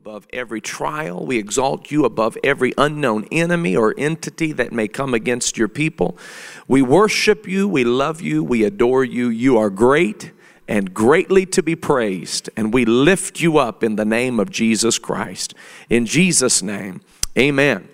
above every trial. We exalt you above every unknown enemy or entity that may come against your people. We worship you. We love you. We adore you. You are great and greatly to be praised. And we lift you up in the name of Jesus Christ. In Jesus' name, amen.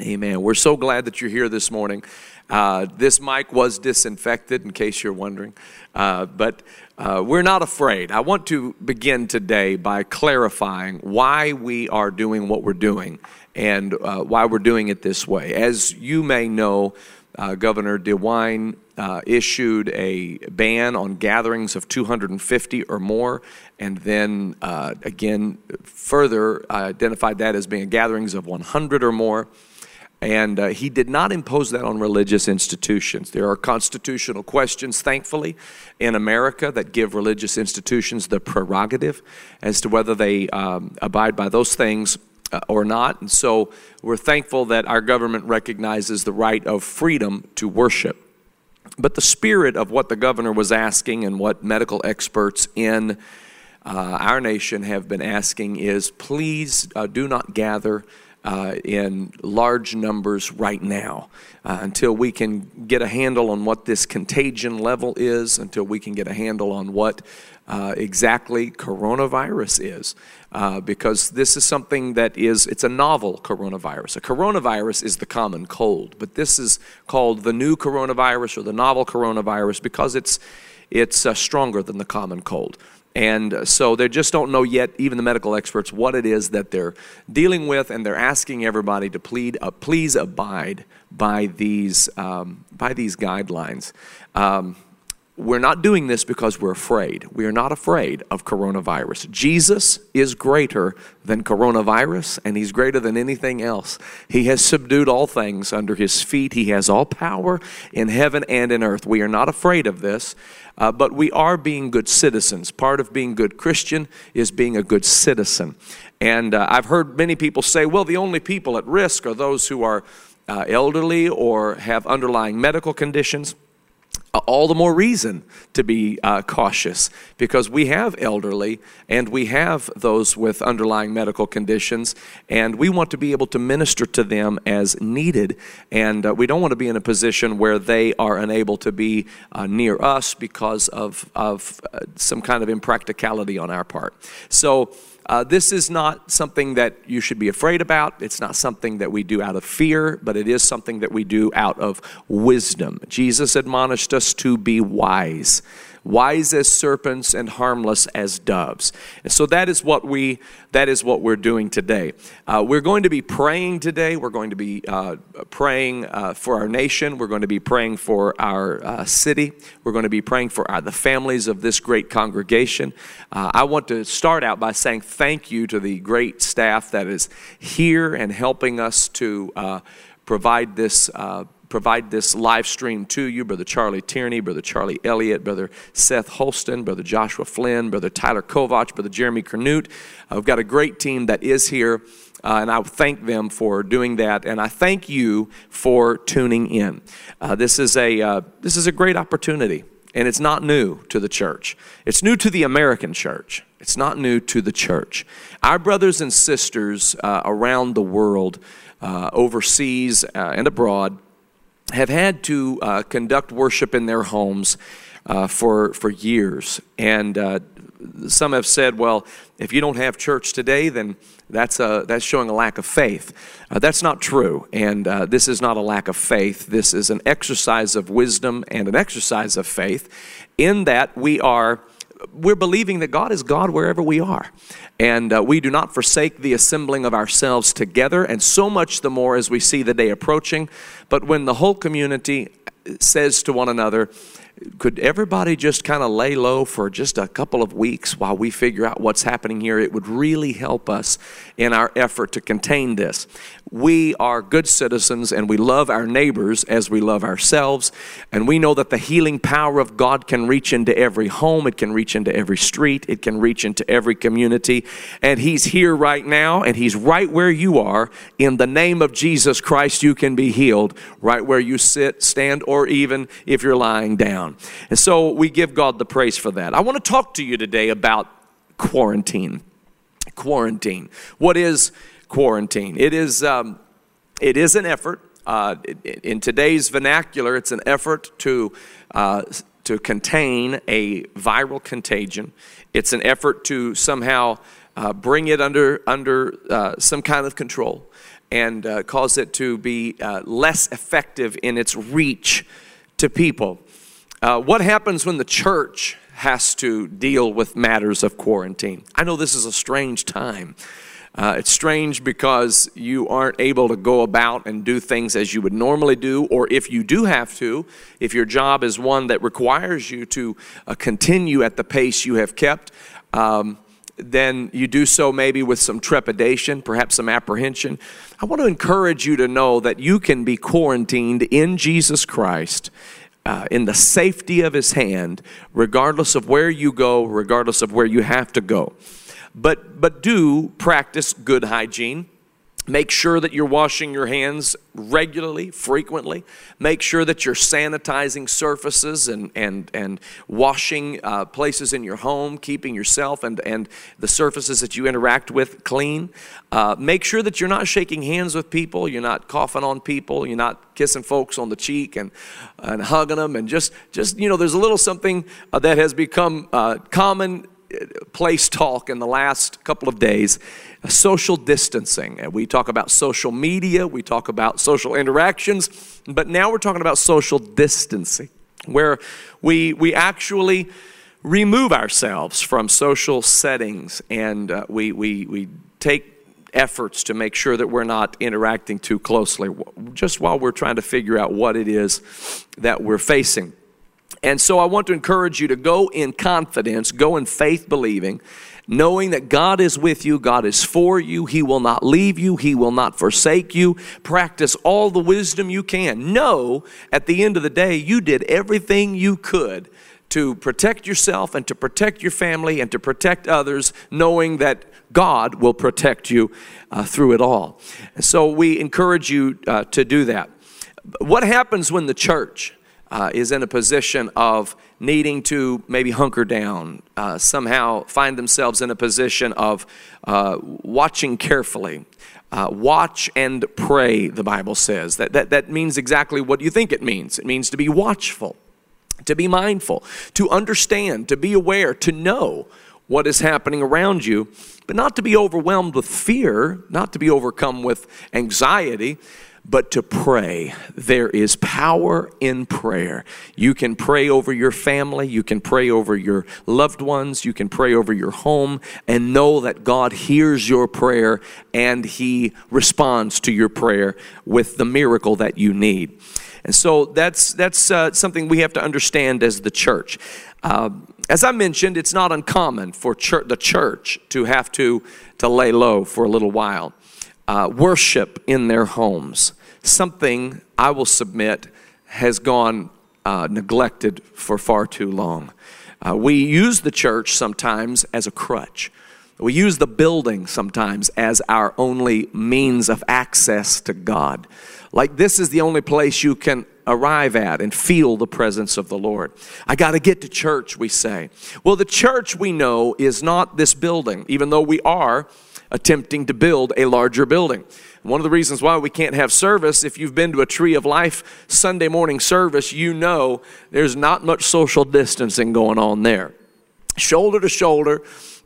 Amen. We're so glad that you're here this morning. Uh, this mic was disinfected, in case you're wondering, uh, but uh, we're not afraid. I want to begin today by clarifying why we are doing what we're doing and uh, why we're doing it this way. As you may know, uh, Governor DeWine uh, issued a ban on gatherings of 250 or more, and then uh, again further identified that as being gatherings of 100 or more. And uh, he did not impose that on religious institutions. There are constitutional questions, thankfully, in America that give religious institutions the prerogative as to whether they um, abide by those things uh, or not. And so we're thankful that our government recognizes the right of freedom to worship. But the spirit of what the governor was asking and what medical experts in uh, our nation have been asking is please uh, do not gather uh, in large numbers right now uh, until we can get a handle on what this contagion level is, until we can get a handle on what uh, exactly coronavirus is. Uh, because this is something that is, it's a novel coronavirus. A coronavirus is the common cold, but this is called the new coronavirus or the novel coronavirus because it's, it's uh, stronger than the common cold. And so they just don't know yet, even the medical experts, what it is that they're dealing with, and they're asking everybody to plead, uh, please abide by these, um, by these guidelines. Um, we're not doing this because we're afraid. We are not afraid of coronavirus. Jesus is greater than coronavirus, and He's greater than anything else. He has subdued all things under His feet. He has all power in heaven and in earth. We are not afraid of this, uh, but we are being good citizens. Part of being good Christian is being a good citizen. And uh, I've heard many people say, well, the only people at risk are those who are uh, elderly or have underlying medical conditions all the more reason to be uh, cautious because we have elderly and we have those with underlying medical conditions, and we want to be able to minister to them as needed. And uh, we don't want to be in a position where they are unable to be uh, near us because of, of uh, some kind of impracticality on our part. So, uh, this is not something that you should be afraid about. It's not something that we do out of fear, but it is something that we do out of wisdom. Jesus admonished us to be wise wise as serpents and harmless as doves. And so that is what we that is what we're doing today. Uh, we're going to be praying today. We're going to be uh, praying uh, for our nation. We're going to be praying for our uh, city. We're going to be praying for our, the families of this great congregation. Uh, I want to start out by saying thank you to the great staff that is here and helping us to uh, provide this provide this live stream to you Brother Charlie Tierney, Brother Charlie Elliott, Brother Seth Holston, Brother Joshua Flynn, Brother Tyler Kovach, Brother Jeremy Kernut. Uh, we've got a great team that is here. Uh, and I thank them for doing that, and I thank you for tuning in. Uh, this is a uh, this is a great opportunity, and it's not new to the church. It's new to the American church. It's not new to the church. Our brothers and sisters uh, around the world, uh, overseas and abroad, have had to uh, conduct worship in their homes uh, for, for years. And uh, some have said, well, if you don't have church today, then that's, a, that's showing a lack of faith. Uh, that's not true. And uh, this is not a lack of faith. This is an exercise of wisdom and an exercise of faith in that we are we're believing that God is God wherever we are. And uh, we do not forsake the assembling of ourselves together, and so much the more as we see the day approaching. But when the whole community says to one another, could everybody just kind of lay low for just a couple of weeks while we figure out what's happening here? It would really help us in our effort to contain this. We are good citizens and we love our neighbors as we love ourselves. And we know that the healing power of God can reach into every home, it can reach into every street, it can reach into every community. And He's here right now, and He's right where you are. In the name of Jesus Christ, you can be healed right where you sit, stand, or even if you're lying down down. And so we give God the praise for that. I want to talk to you today about quarantine. quarantine. What is quarantine? It is, um, it is an effort. Uh, in today's vernacular, it's an effort to, uh, to contain a viral contagion. It's an effort to somehow uh, bring it under, under uh, some kind of control and uh, cause it to be uh, less effective in its reach to people. What happens when the church has to deal with matters of quarantine. I know this is a strange time. Uh, it's strange because you aren't able to go about and do things as you would normally do, or if you do have to, if your job is one that requires you to uh, continue at the pace you have kept, um, then you do so maybe with some trepidation, perhaps some apprehension. I want to encourage you to know that you can be quarantined in Jesus Christ uh, in the safety of his hand, regardless of where you go, regardless of where you have to go. But, but do practice good hygiene. Make sure that you're washing your hands regularly, frequently. Make sure that you're sanitizing surfaces and, and, and washing uh, places in your home, keeping yourself and, and the surfaces that you interact with clean. Uh, make sure that you're not shaking hands with people, you're not coughing on people, you're not kissing folks on the cheek and, and hugging them. And just, just, you know, there's a little something uh, that has become uh, common place talk in the last couple of days social distancing. And we talk about social media, we talk about social interactions, but now we're talking about social distancing, where we, we actually remove ourselves from social settings and uh, we, we, we take efforts to make sure that we're not interacting too closely, just while we're trying to figure out what it is that we're facing. And so I want to encourage you to go in confidence, go in faith believing, knowing that God is with you, God is for you, He will not leave you, He will not forsake you. Practice all the wisdom you can. Know at the end of the day, you did everything you could to protect yourself and to protect your family and to protect others, knowing that God will protect you uh, through it all. And so we encourage you uh, to do that. What happens when the church uh, is in a position of needing to maybe hunker down, uh, somehow find themselves in a position of uh, watching carefully. Uh, watch and pray, the Bible says. That, that, that means exactly what you think it means. It means to be watchful, to be mindful, to understand, to be aware, to know what is happening around you, but not to be overwhelmed with fear, not to be overcome with anxiety, but to pray. There is power in prayer. You can pray over your family, you can pray over your loved ones, you can pray over your home, and know that God hears your prayer and He responds to your prayer with the miracle that you need. And so that's, that's uh, something we have to understand as the church. Uh, as I mentioned, it's not uncommon for church, the church to have to, to lay low for a little while uh, worship in their homes. Something I will submit has gone uh, neglected for far too long. Uh, we use the church sometimes as a crutch. We use the building sometimes as our only means of access to God. Like this is the only place you can arrive at and feel the presence of the Lord. I got to get to church, we say. Well, the church we know is not this building, even though we are attempting to build a larger building. One of the reasons why we can't have service, if you've been to a Tree of Life Sunday morning service, you know there's not much social distancing going on there. Shoulder to shoulder,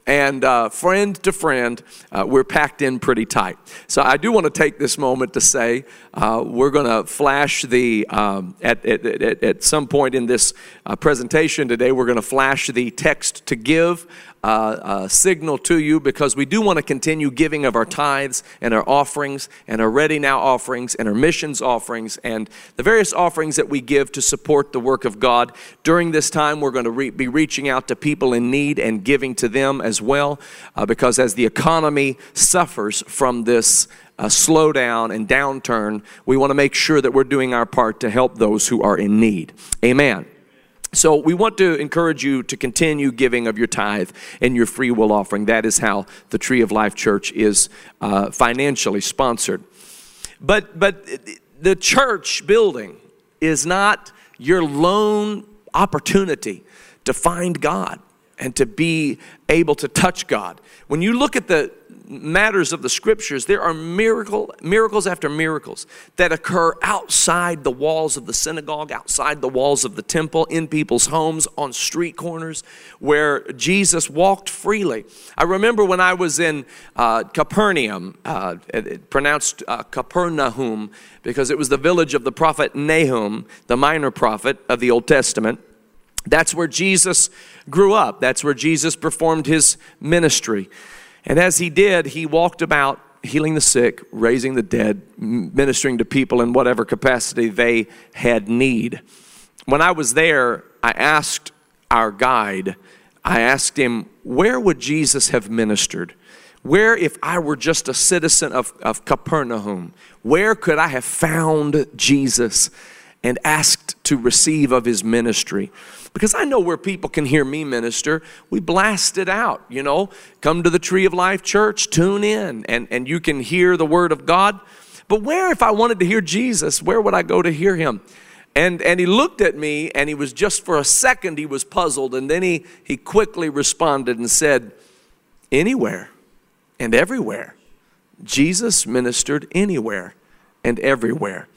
and uh, friend to friend, uh, we're packed in pretty tight. So I do want to take this moment to say uh, we're going to flash the, um, at, at, at, at, some point in this uh, presentation today, we're going to flash the text to give uh, signal to you because we do want to continue giving of our tithes and our offerings and our ready now offerings and our missions offerings and the various offerings that we give to support the work of God. During this time, we're going to re- be reaching out to people in need and giving to them as well uh, because as the economy suffers from this uh, slowdown and downturn, we want to make sure that we're doing our part to help those who are in need. Amen. So, we want to encourage you to continue giving of your tithe and your free will offering. That is how the Tree of Life Church is uh, financially sponsored. But, but the church building is not your lone opportunity to find God. And to be able to touch God. When you look at the matters of the scriptures, there are miracle, miracles after miracles that occur outside the walls of the synagogue, outside the walls of the temple, in people's homes, on street corners, where Jesus walked freely. I remember when I was in uh, Capernaum, uh, pronounced uh, Kfar Nahum, because it was the village of the prophet Nahum, the minor prophet of the Old Testament. That's where Jesus grew up. That's where Jesus performed his ministry. And as he did, he walked about healing the sick, raising the dead, ministering to people in whatever capacity they had need. When I was there, I asked our guide, I asked him, where would Jesus have ministered? Where, if I were just a citizen of, of Capernaum, where could I have found Jesus and asked to receive of his ministry? Because I know where people can hear me minister. We blast it out, you know. Come to the Tree of Life Church, tune in, and, and you can hear the Word of God. But where, if I wanted to hear Jesus, where would I go to hear him? And, and he looked at me, and he was just for a second, he was puzzled, and then he, he quickly responded and said, Anywhere and everywhere. Jesus ministered anywhere and everywhere.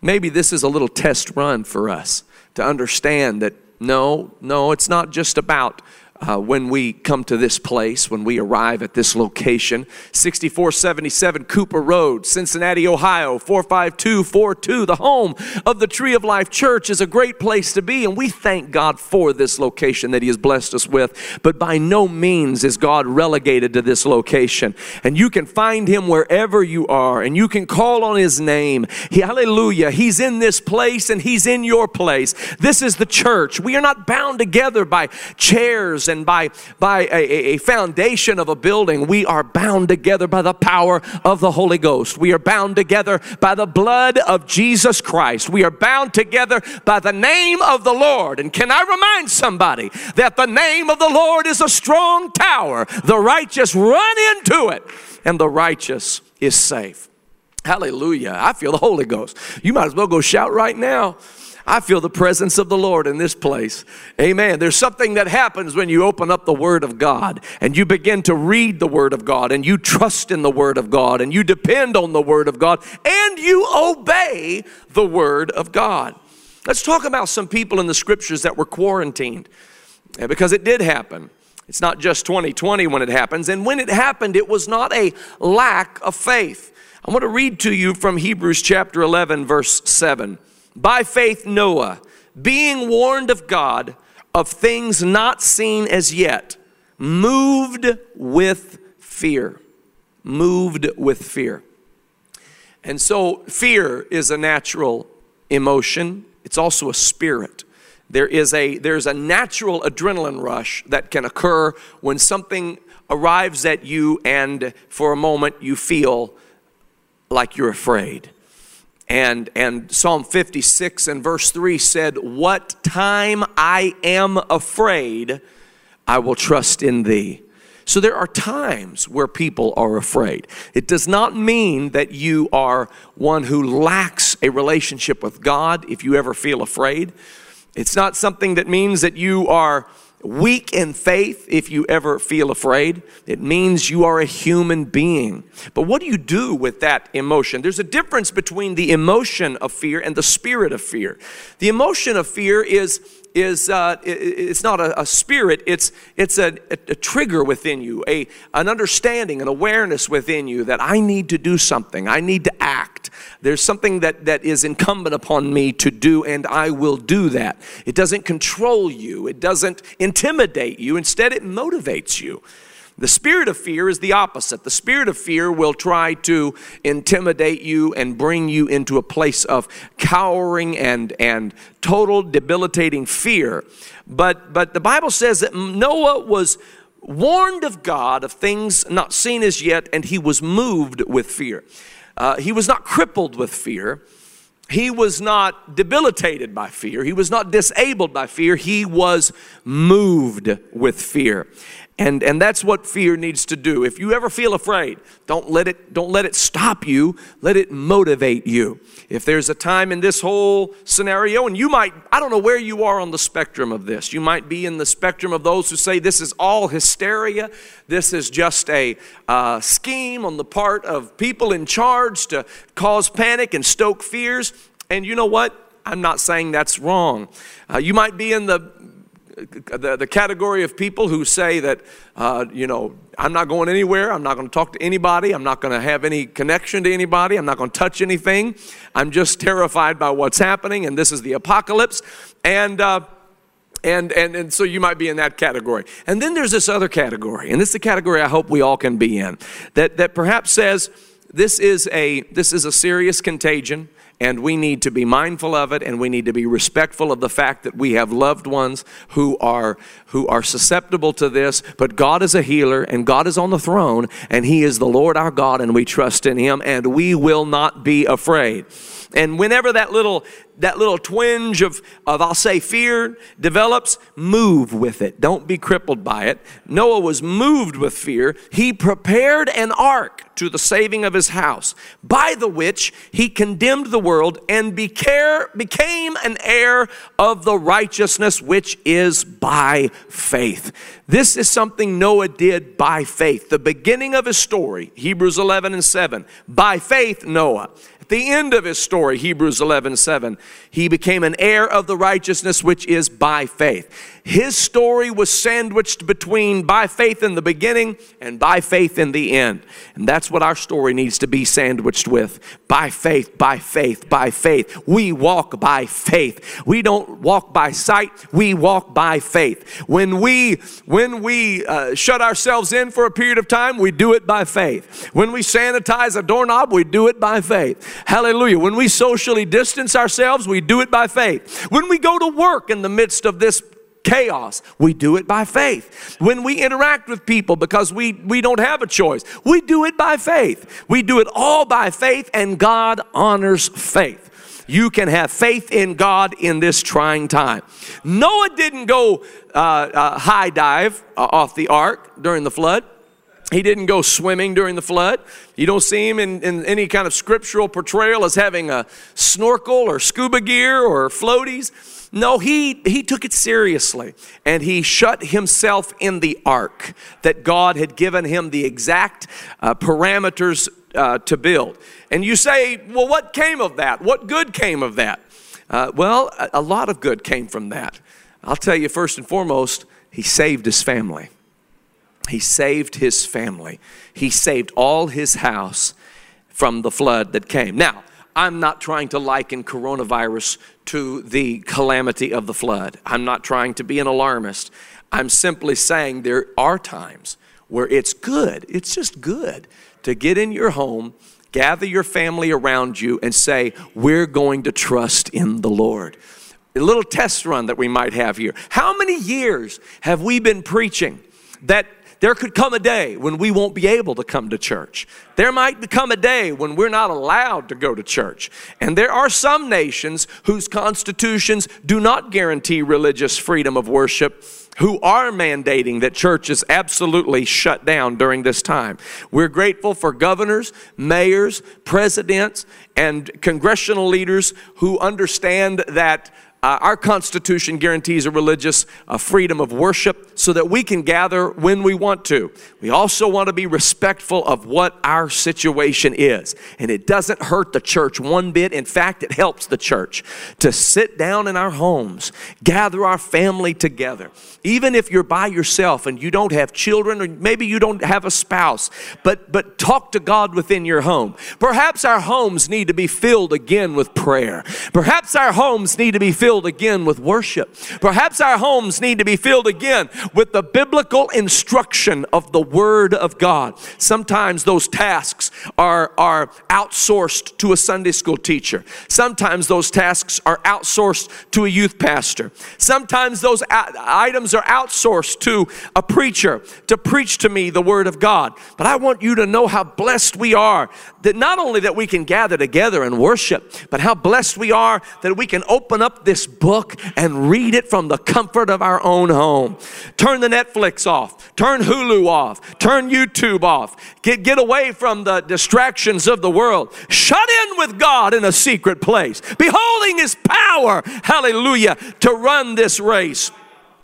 Maybe this is a little test run for us to understand that no, no, it's not just about uh, when we come to this place, when we arrive at this location. 6477 Cooper Road, Cincinnati, Ohio, 45242. The home of the Tree of Life Church is a great place to be, and we thank God for this location that He has blessed us with. But by no means is God relegated to this location. And you can find Him wherever you are, and you can call on His name. He, hallelujah. He's in this place, and He's in your place. This is the church. We are not bound together by chairs by, by a, a foundation of a building. We are bound together by the power of the Holy Ghost. We are bound together by the blood of Jesus Christ. We are bound together by the name of the Lord. And can I remind somebody that the name of the Lord is a strong tower? The righteous run into it, and the righteous is safe. Hallelujah. I feel the Holy Ghost. You might as well go shout right now. I feel the presence of the Lord in this place. Amen. There's something that happens when you open up the Word of God and you begin to read the Word of God and you trust in the Word of God and you depend on the Word of God and you obey the Word of God. Let's talk about some people in the scriptures that were quarantined eh, because it did happen. It's not just 2020 when it happens. And when it happened, it was not a lack of faith. I want to read to you from Hebrews chapter 11, verse 7. By faith, Noah, being warned of God of things not seen as yet, moved with fear. Moved with fear. And so, fear is a natural emotion, it's also a spirit. There is a, there's a natural adrenaline rush that can occur when something arrives at you, and for a moment you feel like you're afraid. And, and Psalm 56 and verse 3 said, What time I am afraid, I will trust in thee. So there are times where people are afraid. It does not mean that you are one who lacks a relationship with God if you ever feel afraid. It's not something that means that you are weak in faith if you ever feel afraid. It means you are a human being. But what do you do with that emotion? There's a difference between the emotion of fear and the spirit of fear. The emotion of fear is is uh, it's not a, a, spirit it's it's a, a, trigger within you a an understanding an awareness within you that i need to do something i need to act. There's something that that is incumbent upon me to do and i will do that. It doesn't control you it doesn't intimidate you instead it motivates you the spirit of fear is the opposite. The spirit of fear will try to intimidate you and bring you into a place of cowering and, and total debilitating fear. But, but the Bible says that Noah was warned of God of things not seen as yet, and he was moved with fear. Uh, he was not crippled with fear. He was not debilitated by fear. He was not disabled by fear. He was moved with fear. And, and that's what fear needs to do. If you ever feel afraid, don't let, it, don't let it stop you, let it motivate you. If there's a time in this whole scenario, and you might, I don't know where you are on the spectrum of this, you might be in the spectrum of those who say this is all hysteria, this is just a uh, scheme on the part of people in charge to cause panic and stoke fears. And you know what? I'm not saying that's wrong. Uh, you might be in the the, the category of people who say that, uh, you know, I'm not going anywhere. I'm not going to talk to anybody. I'm not going to have any connection to anybody. I'm not going to touch anything. I'm just terrified by what's happening, and this is the apocalypse. And, uh, and, and, and so you might be in that category. And then there's this other category, and this is the category I hope we all can be in, that, that perhaps says this is a, this is a serious contagion and we need to be mindful of it and we need to be respectful of the fact that we have loved ones who are who are susceptible to this. But God is a healer and God is on the throne and he is the Lord our God and we trust in him and we will not be afraid and whenever that little that little twinge of, of I'll say fear develops, move with it. Don't be crippled by it. Noah was moved with fear. He prepared an ark to the saving of his house, by the which he condemned the world and became an heir of the righteousness which is by faith. This is something Noah did by faith. The beginning of his story, Hebrews 11 and 7. By faith, Noah the end of his story, Hebrews 11 7, he became an heir of the righteousness which is by faith. His story was sandwiched between by faith in the beginning and by faith in the end. And that's what our story needs to be sandwiched with by faith, by faith, by faith. We walk by faith. We don't walk by sight, we walk by faith. When we when we uh, shut ourselves in for a period of time, we do it by faith. When we sanitize a doorknob, we do it by faith. Hallelujah. When we socially distance ourselves, we do it by faith. When we go to work in the midst of this chaos. We do it by faith. When we interact with people because we, we don't have a choice, we do it by faith. We do it all by faith, and God honors faith. You can have faith in God in this trying time. Noah didn't go uh, uh, high dive uh, off the ark during the flood. He didn't go swimming during the flood. You don't see him in, in, any kind of scriptural portrayal as having a snorkel or scuba gear or floaties. No, he, he took it seriously and he shut himself in the ark that God had given him the exact uh, parameters uh, to build. And you say, well, what came of that? What good came of that? Uh, well, a, a lot of good came from that. I'll tell you first and foremost, he saved his family. He saved his family. He saved all his house from the flood that came. Now, I'm not trying to liken coronavirus to the calamity of the flood. I'm not trying to be an alarmist. I'm simply saying there are times where it's good, it's just good to get in your home, gather your family around you, and say, We're going to trust in the Lord. A little test run that we might have here. How many years have we been preaching that there could come a day when we won't be able to come to church. There might come a day when we're not allowed to go to church. And there are some nations whose constitutions do not guarantee religious freedom of worship who are mandating that churches absolutely shut down during this time. We're grateful for governors, mayors, presidents, and congressional leaders who understand that uh, our Constitution guarantees a religious uh, freedom of worship so that we can gather when we want to. We also want to be respectful of what our situation is. And it doesn't hurt the church one bit. In fact, it helps the church to sit down in our homes, gather our family together. Even if you're by yourself and you don't have children, or maybe you don't have a spouse, but, but talk to God within your home. Perhaps our homes need to be filled again with prayer. Perhaps our homes need to be filled filled again with worship. Perhaps our homes need to be filled again with the biblical instruction of the Word of God. Sometimes those tasks are, are outsourced to a Sunday school teacher. Sometimes those tasks are outsourced to a youth pastor. Sometimes those items are outsourced to a preacher to preach to me the Word of God. But I want you to know how blessed we are that not only that we can gather together and worship, but how blessed we are that we can open up this book and read it from the comfort of our own home. Turn the Netflix off, turn Hulu off, turn YouTube off. Get, get away from the distractions of the world. Shut in with God in a secret place, beholding His power, hallelujah, to run this race.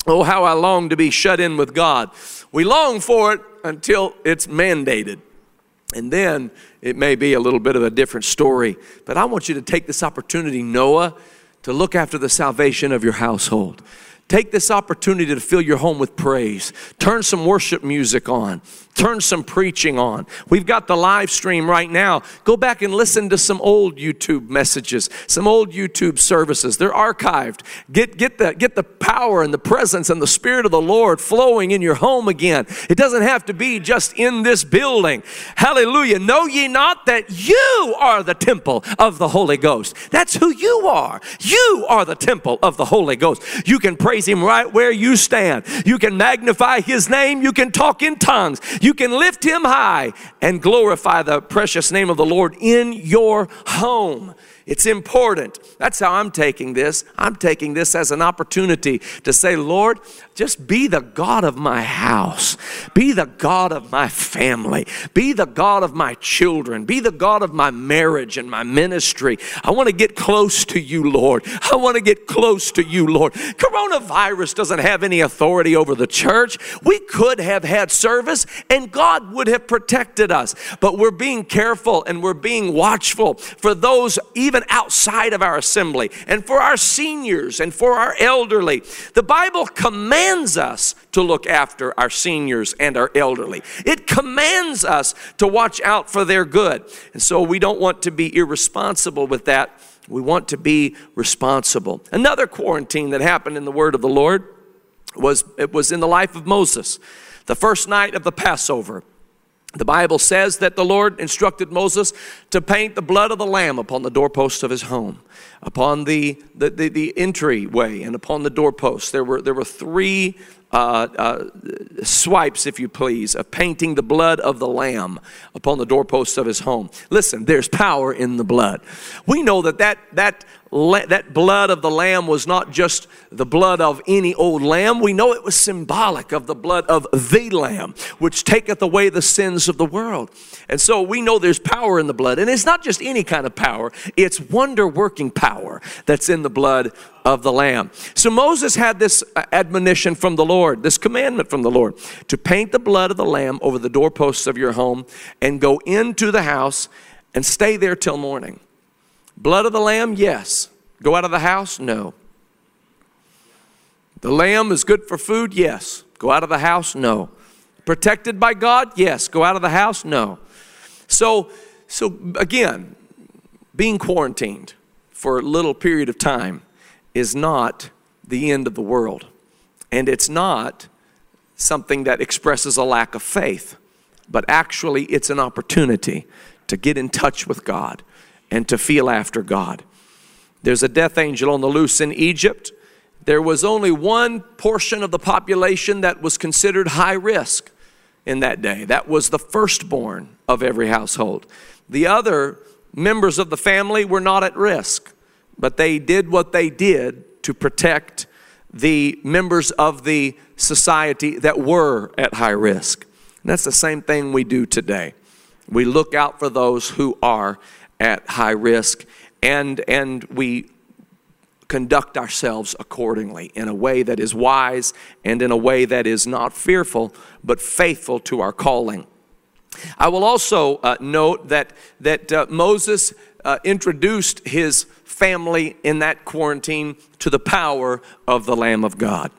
Oh, how I long to be shut in with God. We long for it until it's mandated. And then it may be a little bit of a different story. But I want you to take this opportunity, Noah, to look after the salvation of your household. Take this opportunity to fill your home with praise. Turn some worship music on. Turn some preaching on. We've got the live stream right now. Go back and listen to some old YouTube messages, some old YouTube services. They're archived. Get, get, the, get the power and the presence and the Spirit of the Lord flowing in your home again. It doesn't have to be just in this building. Hallelujah. Know ye not that you are the temple of the Holy Ghost? That's who you are. You are the temple of the Holy Ghost. You can praise Him right where you stand. You can magnify His name. You can talk in tongues. You can lift Him high and glorify the precious name of the Lord in your home. It's important. That's how I'm taking this. I'm taking this as an opportunity to say, Lord, just be the God of my house. Be the God of my family. Be the God of my children. Be the God of my marriage and my ministry. I want to get close to you, Lord. I want to get close to you, Lord. Coronavirus doesn't have any authority over the church. We could have had service and God would have protected us. But we're being careful and we're being watchful for those even outside of our assembly and for our seniors and for our elderly. The Bible commands us to look after our seniors and our elderly. It commands us to watch out for their good. And so we don't want to be irresponsible with that. We want to be responsible. Another quarantine that happened in the word of the Lord was it was in the life of Moses. The first night of the Passover. The Bible says that the Lord instructed Moses to paint the blood of the lamb upon the doorposts of his home, upon the, the, the, the entryway, and upon the doorposts. There were, there were three uh, uh, swipes, if you please, of painting the blood of the lamb upon the doorposts of his home. Listen, there's power in the blood. We know that that, that that blood of the lamb was not just the blood of any old lamb. We know it was symbolic of the blood of the lamb, which taketh away the sins of the world. And so we know there's power in the blood. And it's not just any kind of power, it's wonder working power that's in the blood of the lamb. So Moses had this uh, admonition from the Lord, this commandment from the Lord to paint the blood of the lamb over the doorposts of your home and go into the house and stay there till morning. Blood of the lamb, yes. Go out of the house, no. The lamb is good for food, yes. Go out of the house, no. Protected by God, yes. Go out of the house, no. So, so again, being quarantined for a little period of time is not the end of the world. And it's not something that expresses a lack of faith, but actually it's an opportunity to get in touch with God and to feel after God. There's a death angel on the loose in Egypt. There was only one portion of the population that was considered high risk in that day. That was the firstborn of every household. The other members of the family were not at risk, but they did what they did to protect the members of the society that were at high risk. And that's the same thing we do today. We look out for those who are at high risk, and, and we conduct ourselves accordingly in a way that is wise and in a way that is not fearful but faithful to our calling. I will also uh, note that, that uh, Moses uh, introduced his family in that quarantine to the power of the Lamb of God,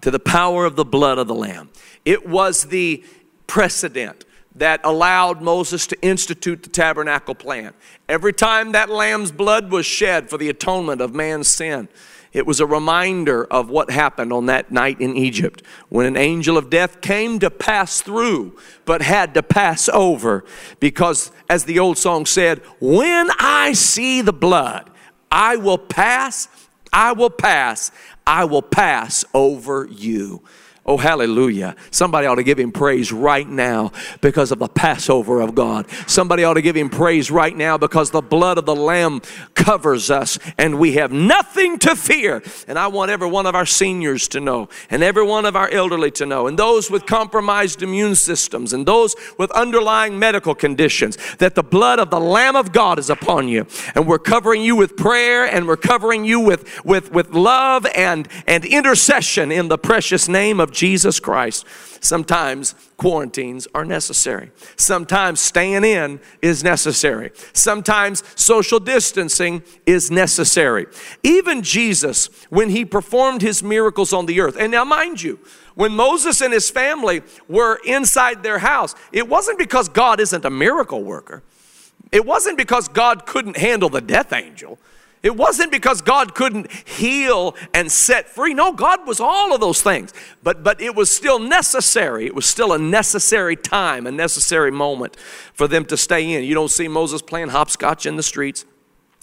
to the power of the blood of the Lamb. It was the precedent that allowed Moses to institute the tabernacle plan. Every time that lamb's blood was shed for the atonement of man's sin, it was a reminder of what happened on that night in Egypt when an angel of death came to pass through, but had to pass over. Because, as the old song said, when I see the blood, I will pass, I will pass, I will pass over you. Oh, hallelujah. Somebody ought to give him praise right now because of the Passover of God. Somebody ought to give him praise right now because the blood of the Lamb covers us and we have nothing to fear. And I want every one of our seniors to know, and every one of our elderly to know, and those with compromised immune systems, and those with underlying medical conditions, that the blood of the Lamb of God is upon you. And we're covering you with prayer and we're covering you with, with, with love and, and intercession in the precious name of Jesus Christ. Sometimes quarantines are necessary. Sometimes staying in is necessary. Sometimes social distancing is necessary. Even Jesus, when he performed his miracles on the earth, and now mind you, when Moses and his family were inside their house, it wasn't because God isn't a miracle worker. It wasn't because God couldn't handle the death angel. It wasn't because God couldn't heal and set free. No, God was all of those things. But, but it was still necessary. It was still a necessary time, a necessary moment for them to stay in. You don't see Moses playing hopscotch in the streets.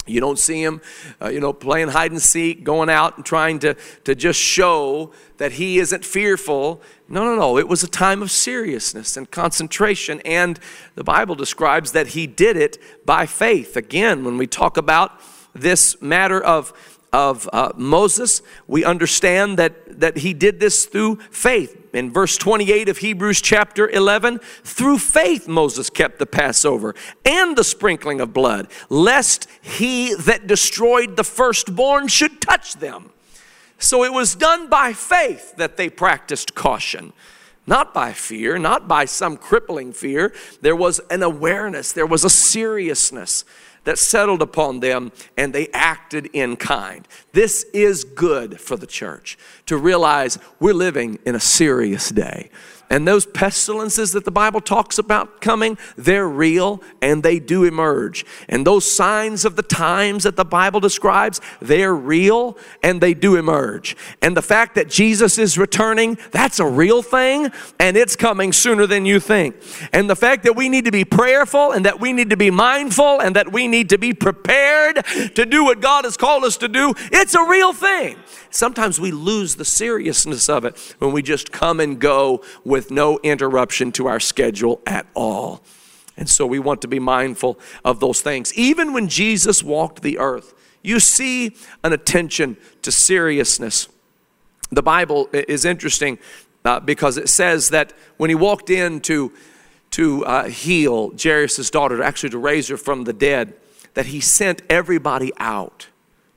You don't see him, uh, you know, playing hide and seek, going out and trying to, to just show that he isn't fearful. No, no, no. It was a time of seriousness and concentration. And the Bible describes that he did it by faith. Again, when we talk about this matter of, of uh, Moses, we understand that, that he did this through faith. In verse 28 of Hebrews chapter 11, through faith Moses kept the Passover and the sprinkling of blood, lest he that destroyed the firstborn should touch them. So it was done by faith that they practiced caution not by fear, not by some crippling fear. There was an awareness, there was a seriousness that settled upon them and they acted in kind. This is good for the church to realize we're living in a serious day. And those pestilences that the Bible talks about coming, they're real and they do emerge. And those signs of the times that the Bible describes, they're real and they do emerge. And the fact that Jesus is returning, that's a real thing and it's coming sooner than you think. And the fact that we need to be prayerful and that we need to be mindful and that we need to be prepared to do what God has called us to do, it's a real thing. Sometimes we lose the seriousness of it when we just come and go with no interruption to our schedule at all. And so we want to be mindful of those things. Even when Jesus walked the earth, you see an attention to seriousness. The Bible is interesting uh, because it says that when he walked in to, to uh, heal Jairus' daughter, actually to raise her from the dead, that he sent everybody out.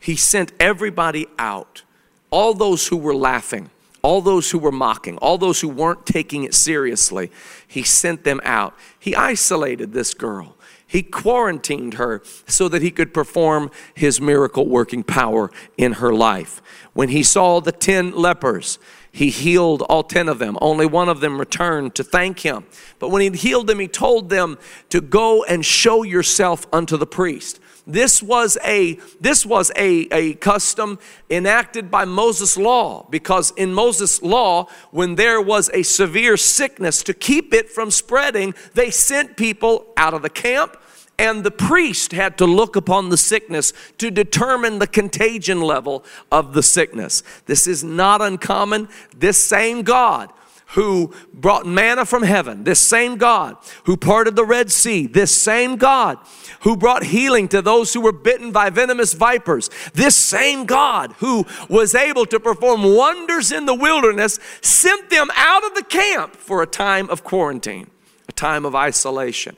He sent everybody out all those who were laughing, all those who were mocking, all those who weren't taking it seriously, he sent them out. He isolated this girl. He quarantined her so that he could perform his miracle working power in her life. When he saw the 10 lepers, he healed all 10 of them. Only one of them returned to thank him. But when he healed them, he told them to go and show yourself unto the priest. This was a this was a, a custom enacted by Moses' law because in Moses' law, when there was a severe sickness, to keep it from spreading, they sent people out of the camp and the priest had to look upon the sickness to determine the contagion level of the sickness. This is not uncommon. This same God who brought manna from heaven, this same God who parted the Red Sea, this same God who brought healing to those who were bitten by venomous vipers, this same God who was able to perform wonders in the wilderness, sent them out of the camp for a time of quarantine, a time of isolation.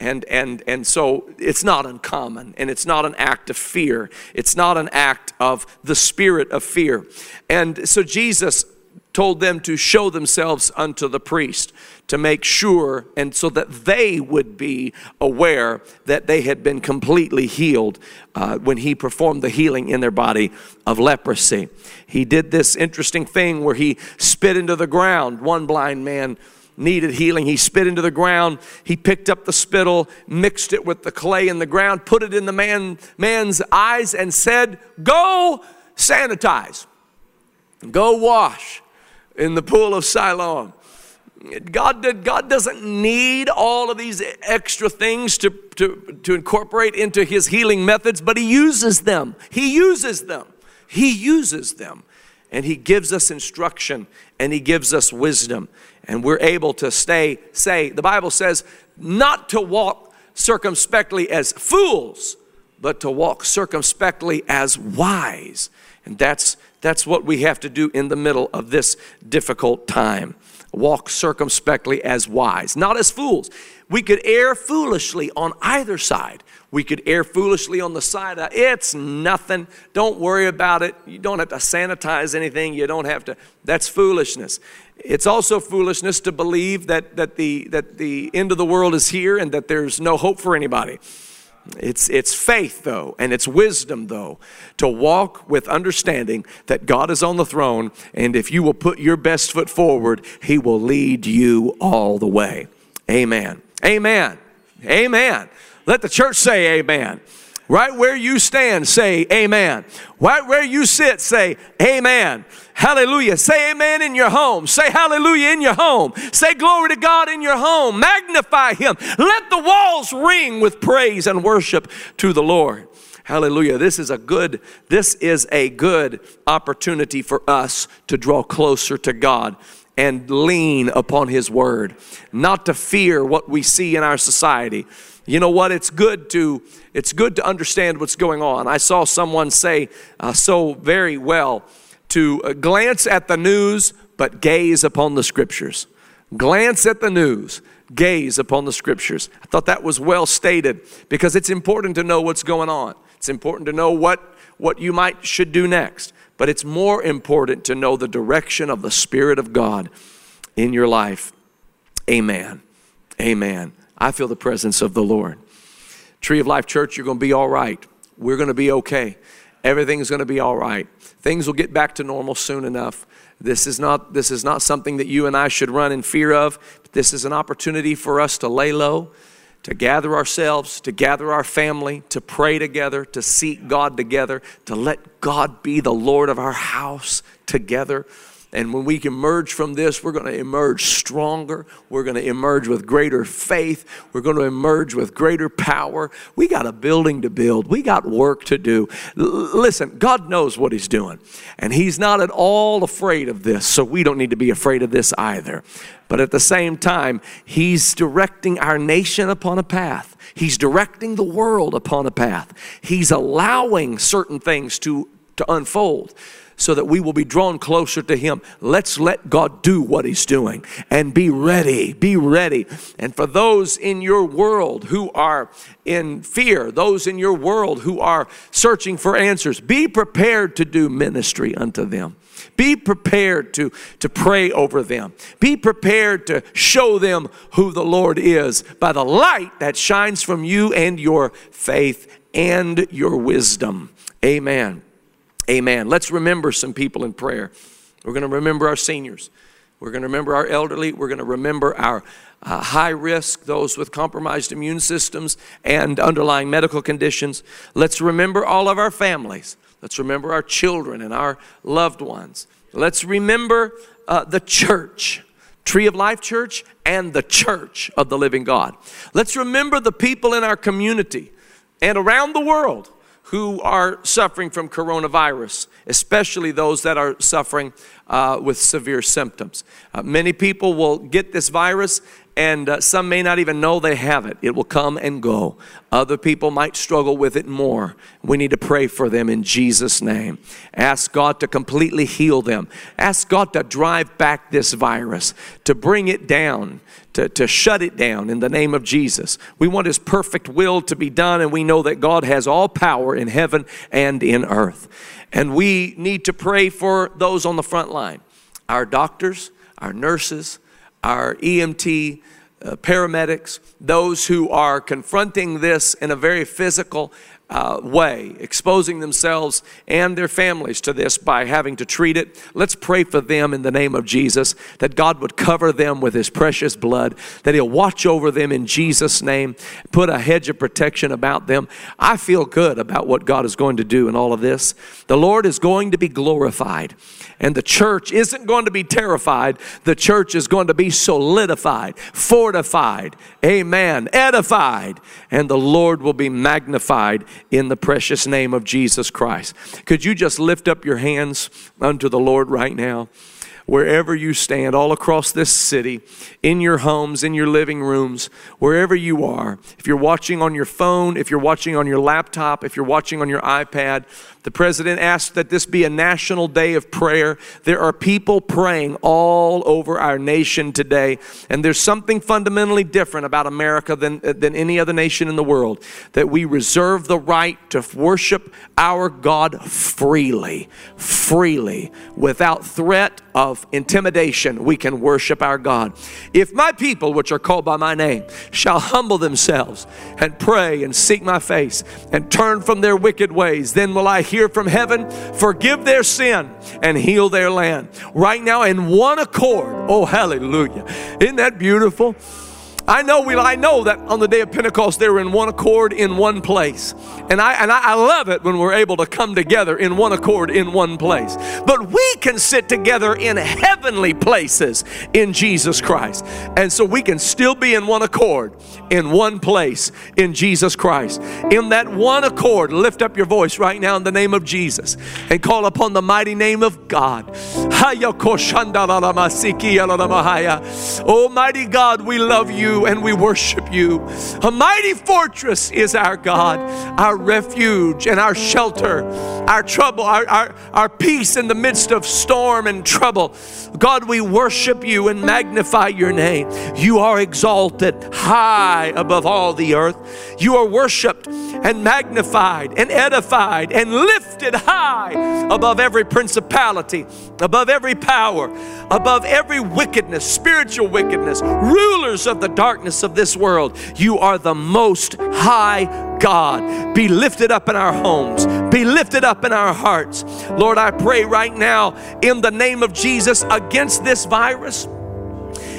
And, and, and so it's not uncommon, and it's not an act of fear. It's not an act of the spirit of fear. And so Jesus told them to show themselves unto the priest to make sure and so that they would be aware that they had been completely healed uh, when he performed the healing in their body of leprosy. He did this interesting thing where he spit into the ground. One blind man needed healing. He spit into the ground. He picked up the spittle, mixed it with the clay in the ground, put it in the man, man's eyes, and said, Go sanitize, go wash in the pool of Siloam. God, did, God doesn't need all of these extra things to, to, to incorporate into his healing methods, but he uses them. He uses them. He uses them. and He gives us instruction and He gives us wisdom. And we're able to stay, say, the Bible says, not to walk circumspectly as fools, but to walk circumspectly as wise. And that's, that's what we have to do in the middle of this difficult time. Walk circumspectly as wise, not as fools. We could err foolishly on either side. We could err foolishly on the side of it's nothing. Don't worry about it. You don't have to sanitize anything. You don't have to. That's foolishness. It's also foolishness to believe that, that, the, that the end of the world is here and that there's no hope for anybody. It's, it's faith, though, and it's wisdom, though, to walk with understanding that God is on the throne, and if you will put your best foot forward, He will lead you all the way. Amen. Amen. Amen. Let the church say amen. Right where you stand, say amen. Right where you sit, say amen. Hallelujah. Say amen in your home. Say hallelujah in your home. Say glory to God in your home. Magnify Him. Let the walls ring with praise and worship to the Lord. Hallelujah. This is a good this is a good opportunity for us to draw closer to God and lean upon his word, not to fear what we see in our society you know what? It's good to it's good to understand what's going on. I saw someone say uh, so very well to uh, glance at the news but gaze upon the scriptures. Glance at the news, gaze upon the scriptures. I thought that was well stated because it's important to know what's going on. It's important to know what what you might should do next, but it's more important to know the direction of the spirit of God in your life. Amen. Amen. I feel the presence of the Lord. Tree of Life Church, you're going to be all right. We're going to be okay. Everything's going to be all right. Things will get back to normal soon enough. This is not this is not something that you and I should run in fear of. This is an opportunity for us to lay low, to gather ourselves, to gather our family, to pray together, to seek God together, to let God be the Lord of our house together. And when we emerge from this, we're going to emerge stronger. We're going to emerge with greater faith. We're going to emerge with greater power. We got a building to build. We got work to do. L- listen, God knows what He's doing, and He's not at all afraid of this, so we don't need to be afraid of this either. But at the same time, He's directing our nation upon a path. He's directing the world upon a path. He's allowing certain things to, to unfold so that we will be drawn closer to Him. Let's let God do what He's doing and be ready. Be ready. And for those in your world who are in fear, those in your world who are searching for answers, be prepared to do ministry unto them. Be prepared to, to pray over them. Be prepared to show them who the Lord is by the light that shines from you and your faith and your wisdom. Amen. Amen. Let's remember some people in prayer. We're going to remember our seniors. We're going to remember our elderly. We're going to remember our uh, high risk, those with compromised immune systems and underlying medical conditions. Let's remember all of our families. Let's remember our children and our loved ones. Let's remember uh, the church, Tree of Life Church, and the church of the living God. Let's remember the people in our community and around the world who are suffering from coronavirus, especially those that are suffering uh, with severe symptoms. Uh, many people will get this virus and uh, some may not even know they have it. It will come and go. Other people might struggle with it more. We need to pray for them in Jesus' name. Ask God to completely heal them. Ask God to drive back this virus, to bring it down, to, to shut it down in the name of Jesus. We want His perfect will to be done, and we know that God has all power in heaven and in earth. And we need to pray for those on the front line our doctors, our nurses, our EMT, uh, paramedics, those who are confronting this in a very physical uh, way, exposing themselves and their families to this by having to treat it. Let's pray for them in the name of Jesus, that God would cover them with His precious blood, that He'll watch over them in Jesus' name, put a hedge of protection about them. I feel good about what God is going to do in all of this. The Lord is going to be glorified, and the church isn't going to be terrified. The church is going to be solidified, fortified amen, edified, and the Lord will be magnified in the precious name of Jesus Christ. Could you just lift up your hands unto the Lord right now? wherever you stand, all across this city, in your homes, in your living rooms, wherever you are. If you're watching on your phone, if you're watching on your laptop, if you're watching on your iPad, the president asked that this be a national day of prayer. There are people praying all over our nation today, and there's something fundamentally different about America than, than any other nation in the world that we reserve the right to worship our God freely, freely, without threat of intimidation. We can worship our God. If my people, which are called by my name, shall humble themselves and pray and seek my face and turn from their wicked ways, then will I hear hear from heaven, forgive their sin, and heal their land. Right now, in one accord. Oh, hallelujah. Isn't that beautiful? I know we I know that on the day of Pentecost they were in one accord in one place. And I and I, I love it when we're able to come together in one accord in one place. But we can sit together in heavenly places in Jesus Christ. And so we can still be in one accord in one place in Jesus Christ. In that one accord, lift up your voice right now in the name of Jesus and call upon the mighty name of God. Almighty God, we love you and we worship you. A mighty fortress is our God, our refuge and our shelter, our trouble, our, our, our peace in the midst of storm and trouble. God, we worship you and magnify your name. You are exalted high above all the earth. You are worshiped and magnified and edified and lifted high above every principality, above every power, above every wickedness, spiritual wickedness, rulers of the darkness of this world. You are the most high God. Be lifted up in our homes, be lifted up in our hearts. Lord, I pray right now in the name of Jesus against this virus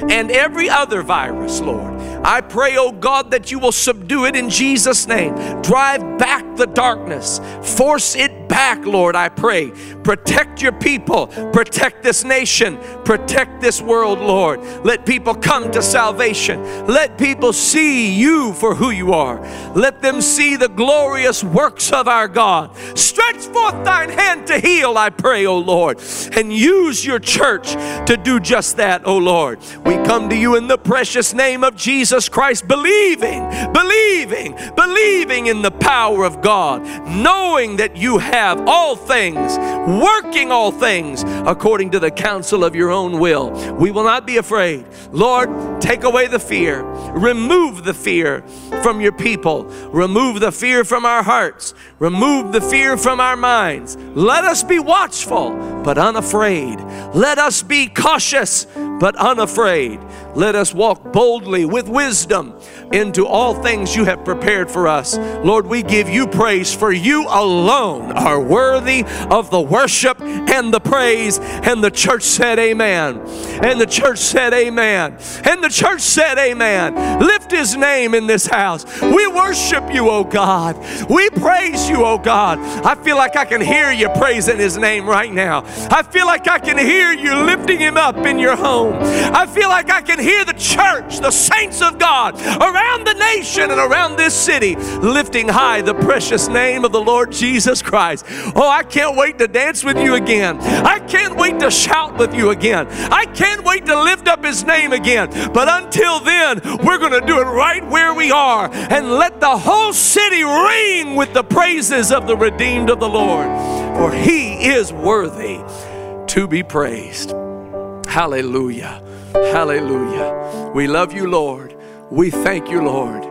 and every other virus, Lord. I pray, oh God, that you will subdue it in Jesus' name. Drive back the darkness, force it back, Lord, I pray. Protect your people, protect this nation, protect this world, Lord. Let people come to salvation. Let people see you for who you are. Let them see the glorious works of our God. Stretch forth thine hand to heal, I pray, O Lord, and use your church to do just that, O Lord. We come to you in the precious name of Jesus Christ, believing, believing, believing in the power of God, knowing that you have all things, working all things according to the counsel of your own will. We will not be afraid. Lord, take away the fear, remove the fear from your people, remove the fear from our hearts, remove the fear from our minds. Let us be watchful but unafraid. Let us be cautious but unafraid. Let us walk boldly with wisdom into all things you have prepared for us. Lord, we give you praise, for you alone are worthy of the worship and the praise. And the church said, Amen. And the church said, Amen. And the church said, Amen. Lift his name in this house. We worship you, oh God. We praise you, oh God. I feel like I can hear you praising his name right now. I feel like I can hear you lifting him up in your home. I feel like I can hear the church, the saints of God around the nation and around this city lifting high the precious name of the Lord Jesus Christ. Oh, I can't wait to dance with you again. I can't wait to shout with you again. I can't wait to lift up his name again. But until then, we're going to do it right where we are and let the whole city ring with the praises of the redeemed of the Lord. For he is worthy to be praised. Hallelujah. Hallelujah. We love you, Lord. We thank you, Lord.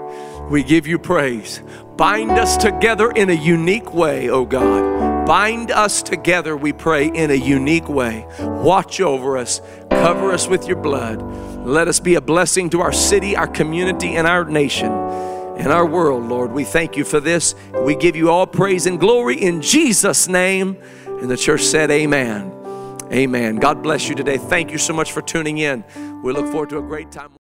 We give you praise. Bind us together in a unique way, oh God. Bind us together, we pray, in a unique way. Watch over us, cover us with your blood. Let us be a blessing to our city, our community, and our nation, and our world, Lord. We thank you for this. We give you all praise and glory in Jesus' name. And the church said, Amen. Amen. God bless you today. Thank you so much for tuning in. We look forward to a great time.